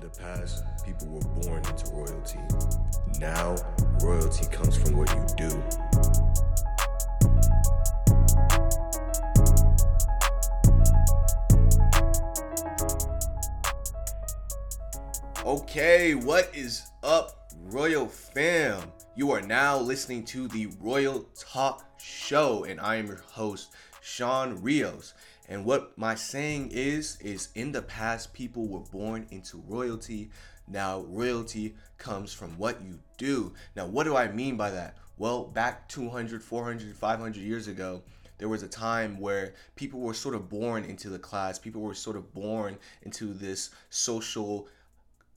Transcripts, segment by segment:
In the past, people were born into royalty. Now, royalty comes from what you do. Okay, what is up, Royal fam? You are now listening to the Royal Talk Show, and I am your host, Sean Rios. And what my saying is, is in the past, people were born into royalty. Now, royalty comes from what you do. Now, what do I mean by that? Well, back 200, 400, 500 years ago, there was a time where people were sort of born into the class, people were sort of born into this social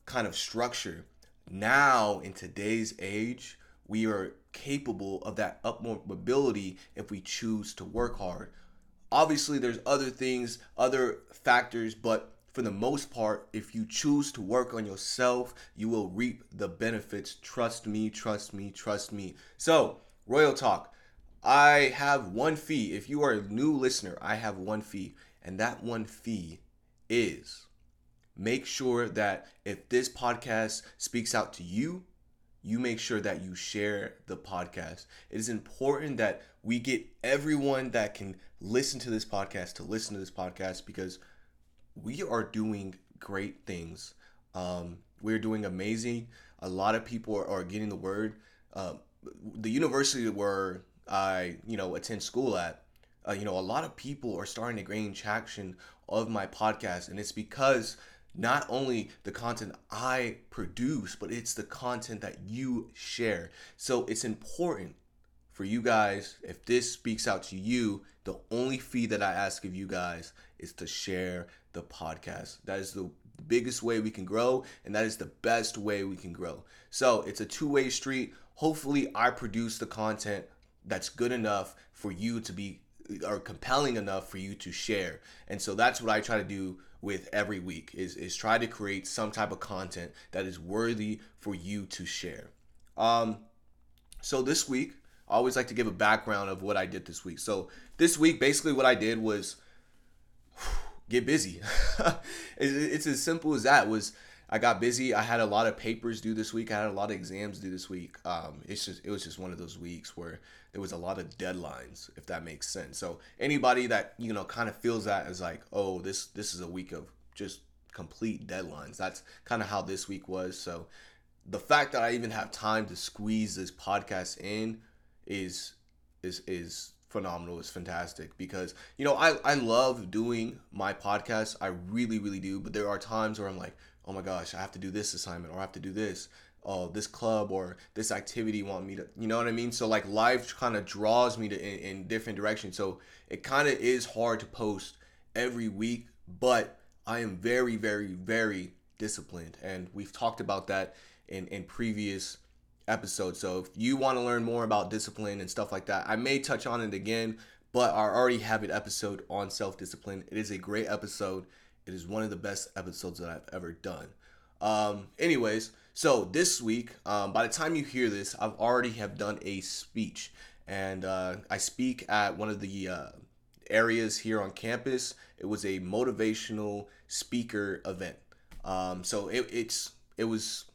kind of structure. Now, in today's age, we are capable of that upward mobility if we choose to work hard. Obviously, there's other things, other factors, but for the most part, if you choose to work on yourself, you will reap the benefits. Trust me, trust me, trust me. So, Royal Talk, I have one fee. If you are a new listener, I have one fee, and that one fee is make sure that if this podcast speaks out to you, you make sure that you share the podcast. It is important that we get everyone that can listen to this podcast to listen to this podcast because we are doing great things. Um, we're doing amazing. A lot of people are, are getting the word. Uh, the university where I, you know, attend school at, uh, you know, a lot of people are starting to gain traction of my podcast, and it's because not only the content I produce, but it's the content that you share. So it's important for you guys, if this speaks out to you, the only fee that I ask of you guys is to share the podcast. That is the biggest way we can grow, and that is the best way we can grow. So it's a two way street. Hopefully, I produce the content that's good enough for you to be or compelling enough for you to share. And so that's what I try to do with every week is is try to create some type of content that is worthy for you to share. Um so this week I always like to give a background of what I did this week. So this week basically what I did was get busy. it's as simple as that was I got busy. I had a lot of papers due this week. I had a lot of exams due this week. Um, it's just it was just one of those weeks where there was a lot of deadlines, if that makes sense. So anybody that you know kind of feels that as like, oh, this this is a week of just complete deadlines. That's kind of how this week was. So the fact that I even have time to squeeze this podcast in is is is phenomenal. It's fantastic because you know I I love doing my podcast. I really really do. But there are times where I'm like oh my gosh, I have to do this assignment or I have to do this. Oh, this club or this activity want me to, you know what I mean? So like life kind of draws me to in, in different directions. So it kind of is hard to post every week, but I am very, very, very disciplined, and we've talked about that in in previous episodes. So if you want to learn more about discipline and stuff like that, I may touch on it again, but I already have an episode on self discipline. It is a great episode it is one of the best episodes that I've ever done. Um, anyways, so this week, um, by the time you hear this, I've already have done a speech, and uh, I speak at one of the uh, areas here on campus. It was a motivational speaker event. Um, so it, it's it was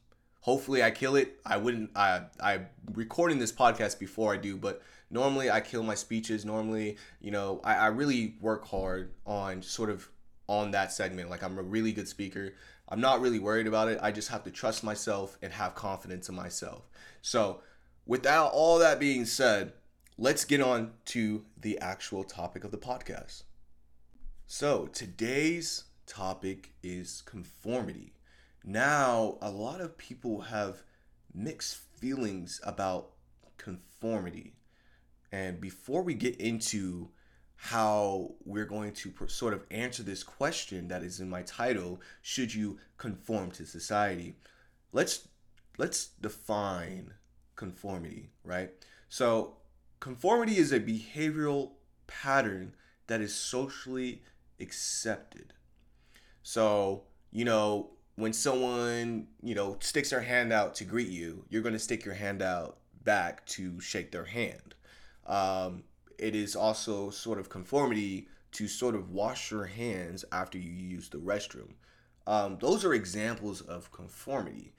hopefully I kill it. I wouldn't I I recording this podcast before I do, but normally I kill my speeches. Normally, you know, I, I really work hard on sort of on that segment. Like I'm a really good speaker. I'm not really worried about it. I just have to trust myself and have confidence in myself. So, without all that being said, let's get on to the actual topic of the podcast. So, today's topic is conformity. Now, a lot of people have mixed feelings about conformity. And before we get into how we're going to sort of answer this question that is in my title should you conform to society? Let's let's define conformity right? So conformity is a behavioral pattern that is socially accepted. So you know when someone you know sticks their hand out to greet you you're going to stick your hand out back to shake their hand. Um, it is also sort of conformity to sort of wash your hands after you use the restroom. um, those are examples of conformity.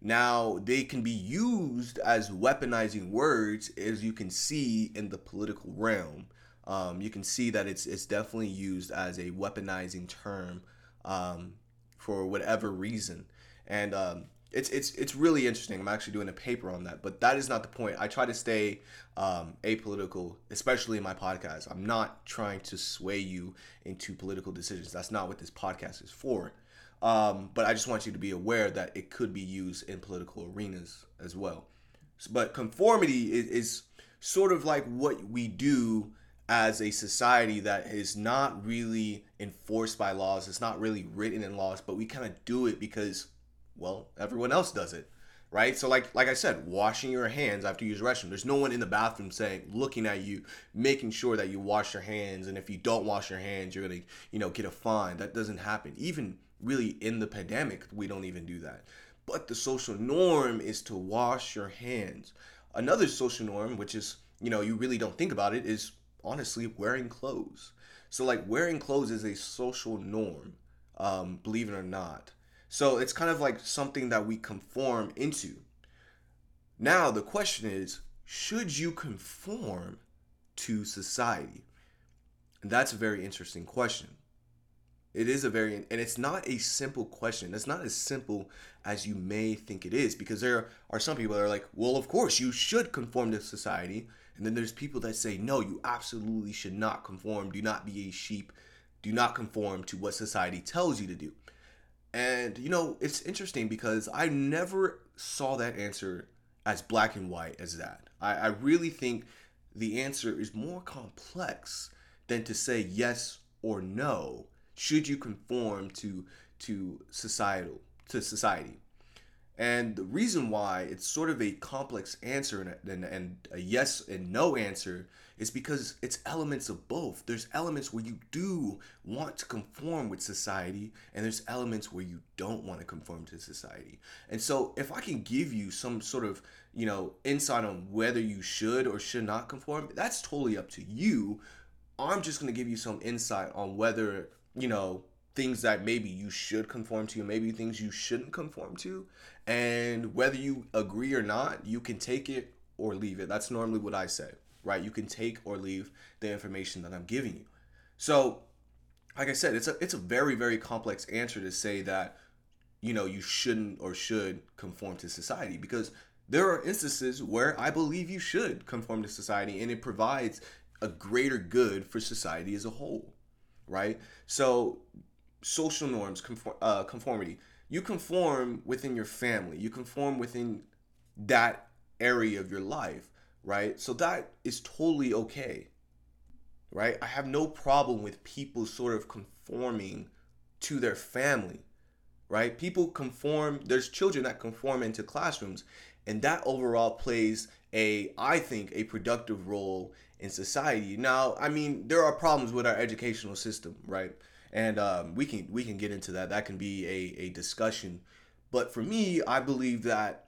Now, they can be used as weaponizing words, as you can see in the political realm. Um, you can see that it's it's definitely used as a weaponizing term um, for whatever reason, and um, it's it's it's really interesting. I'm actually doing a paper on that, but that is not the point. I try to stay um, apolitical, especially in my podcast. I'm not trying to sway you into political decisions. That's not what this podcast is for. Um, but I just want you to be aware that it could be used in political arenas as well. But conformity is, is sort of like what we do as a society that is not really enforced by laws. It's not really written in laws, but we kind of do it because, well, everyone else does it, right? So like like I said, washing your hands after you use the restroom. There's no one in the bathroom saying, looking at you, making sure that you wash your hands. And if you don't wash your hands, you're gonna, you know, get a fine. That doesn't happen. Even really in the pandemic, we don't even do that. But the social norm is to wash your hands. Another social norm, which is, you know, you really don't think about it, is honestly wearing clothes. So, like, wearing clothes is a social norm, um, believe it or not. So, it's kind of like something that we conform into. Now, the question is should you conform to society? And that's a very interesting question. It is a very, and it's not a simple question. It's not as simple as you may think it is because there are some people that are like, well, of course, you should conform to society. And then there's people that say, no, you absolutely should not conform. Do not be a sheep. Do not conform to what society tells you to do. And, you know, it's interesting because I never saw that answer as black and white as that. I, I really think the answer is more complex than to say yes or no should you conform to to societal to society and the reason why it's sort of a complex answer and, and, and a yes and no answer is because it's elements of both. There's elements where you do want to conform with society, and there's elements where you don't want to conform to society. And so, if I can give you some sort of you know insight on whether you should or should not conform, that's totally up to you. I'm just going to give you some insight on whether you know, things that maybe you should conform to, maybe things you shouldn't conform to. And whether you agree or not, you can take it or leave it. That's normally what I say, right? You can take or leave the information that I'm giving you. So, like I said, it's a it's a very very complex answer to say that you know you shouldn't or should conform to society because there are instances where I believe you should conform to society and it provides a greater good for society as a whole right? So, social norms, conform, uh, conformity. You conform within your family. You conform within that area of your life, right? So that is totally okay, right? I have no problem with people sort of conforming to their family, right? People conform. There's children that conform into classrooms, and that overall plays a, I think, a productive role in society. Now, I mean, there are problems with our educational system, right? And um, we can we can get into that. That can be a, a discussion. But for me, I believe that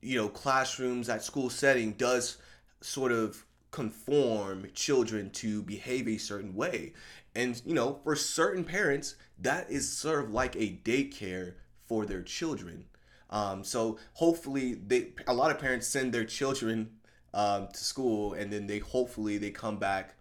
you know classrooms at school setting does sort of conform children to behave a certain way. And you know, for certain parents, that is sort of like a daycare for their children. Um, so hopefully, they a lot of parents send their children um, to school and then they hopefully they come back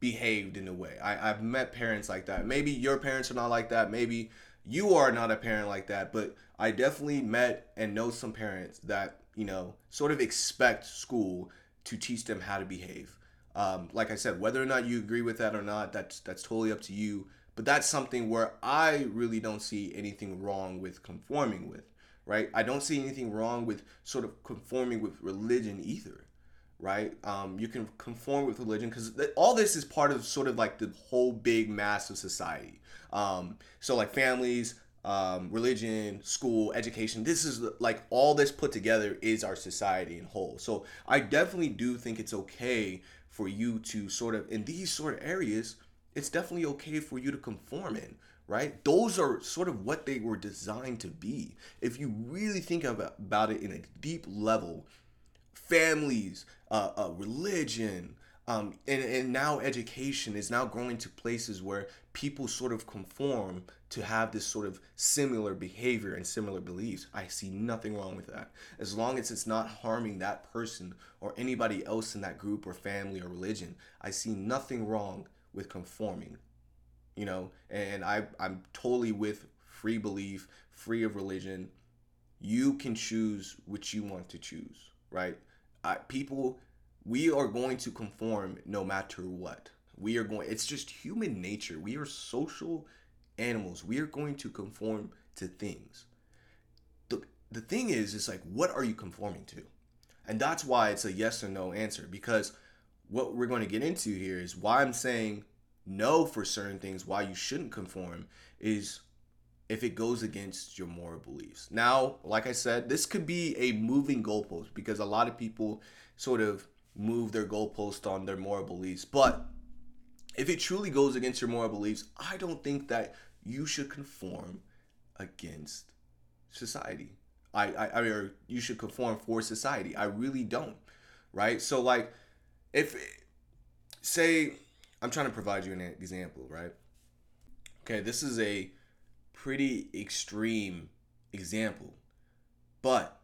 behaved in a way. I, I've met parents like that. Maybe your parents are not like that. Maybe you are not a parent like that. But I definitely met and know some parents that, you know, sort of expect school to teach them how to behave. Um, like I said, whether or not you agree with that or not, that's that's totally up to you. But that's something where I really don't see anything wrong with conforming with right? I don't see anything wrong with sort of conforming with religion either, right? Um, you can conform with religion because th- all this is part of sort of like the whole big mass of society. Um, so like families, um, religion, school, education. This is like all this put together is our society in whole. So I definitely do think it's okay for you to sort of in these sort of areas. It's definitely okay for you to conform in right? Those are sort of what they were designed to be. If you really think about, it in a deep level, families, uh, uh, religion, um, and, and now education is now growing to places where people sort of conform to have this sort of similar behavior and similar beliefs. I see nothing wrong with that. As long as it's not harming that person or anybody else in that group or family or religion, I see nothing wrong with conforming. You know, and I I'm totally with free belief, free of religion. You can choose which you want to choose, right? I, people we are going to conform no matter what. We are going it's just human nature. We are social animals. We are going to conform to things. The the thing is is like what are you conforming to? And that's why it's a yes or no answer because what we're going to get into here is why I'm saying no for certain things, why you shouldn't conform is if it goes against your moral beliefs. Now, like I said, this could be a moving goalpost because a lot of people sort of move their goalpost on their moral beliefs. But if it truly goes against your moral beliefs, I don't think that you should conform against society. I, I, I or you should conform for society. I really don't. Right? So like if say I'm trying to provide you an example, right? Okay, this is a pretty extreme example. But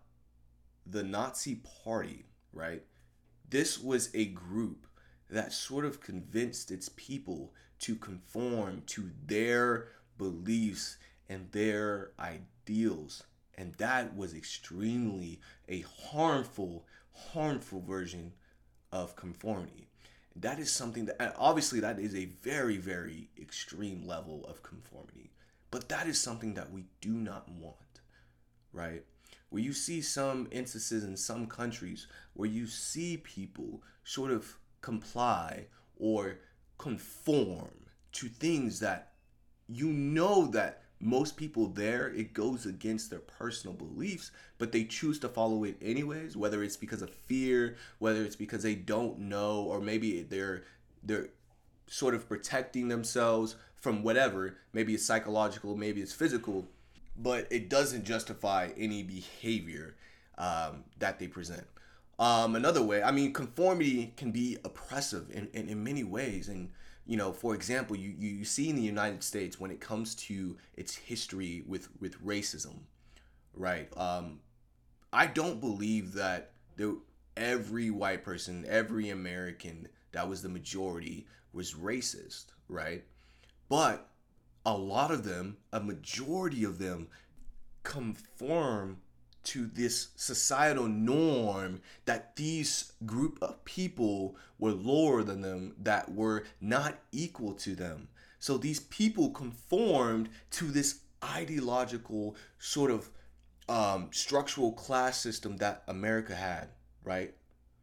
the Nazi party, right? This was a group that sort of convinced its people to conform to their beliefs and their ideals. And that was extremely a harmful, harmful version of conformity. That is something that obviously that is a very, very extreme level of conformity. But that is something that we do not want, right? Where you see some instances in some countries where you see people sort of comply or conform to things that you know that most people there it goes against their personal beliefs but they choose to follow it anyways whether it's because of fear whether it's because they don't know or maybe they're they're sort of protecting themselves from whatever. Maybe it's psychological maybe it's physical but it doesn't justify any behavior um, that they present um, another way i mean conformity can be oppressive in, in, in many ways and you know, for example, you, you see in the United States when it comes to its history with, with racism, right? Um, I don't believe that there, every white person, every American that was the majority was racist, right? But a lot of them, a majority of them, conform to this societal norm that these group of people were lower than them, that were not equal to them. So these people conformed to this ideological sort of um, structural class system that America had, right?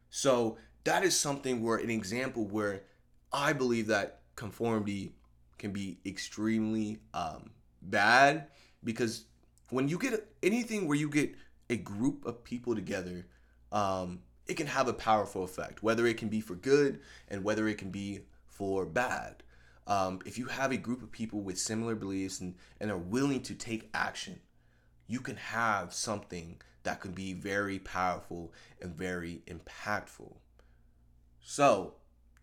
So that is something where an example where I believe that conformity can be extremely um, bad because when you get anything where you get a group of people together, um, it can have a powerful effect, whether it can be for good and whether it can be for bad. Um, if you have a group of people with similar beliefs and, and are willing to take action, you can have something that can be very powerful and very impactful. So,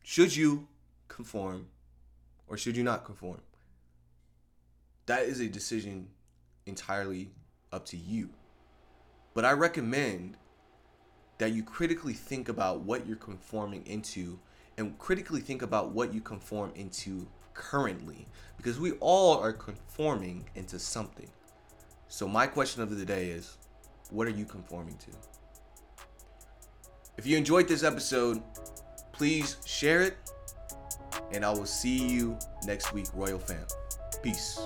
should you conform or should you not conform? That is a decision entirely up to you. But I recommend that you critically think about what you're conforming into and critically think about what you conform into currently because we all are conforming into something. So, my question of the day is what are you conforming to? If you enjoyed this episode, please share it, and I will see you next week, Royal Fam. Peace.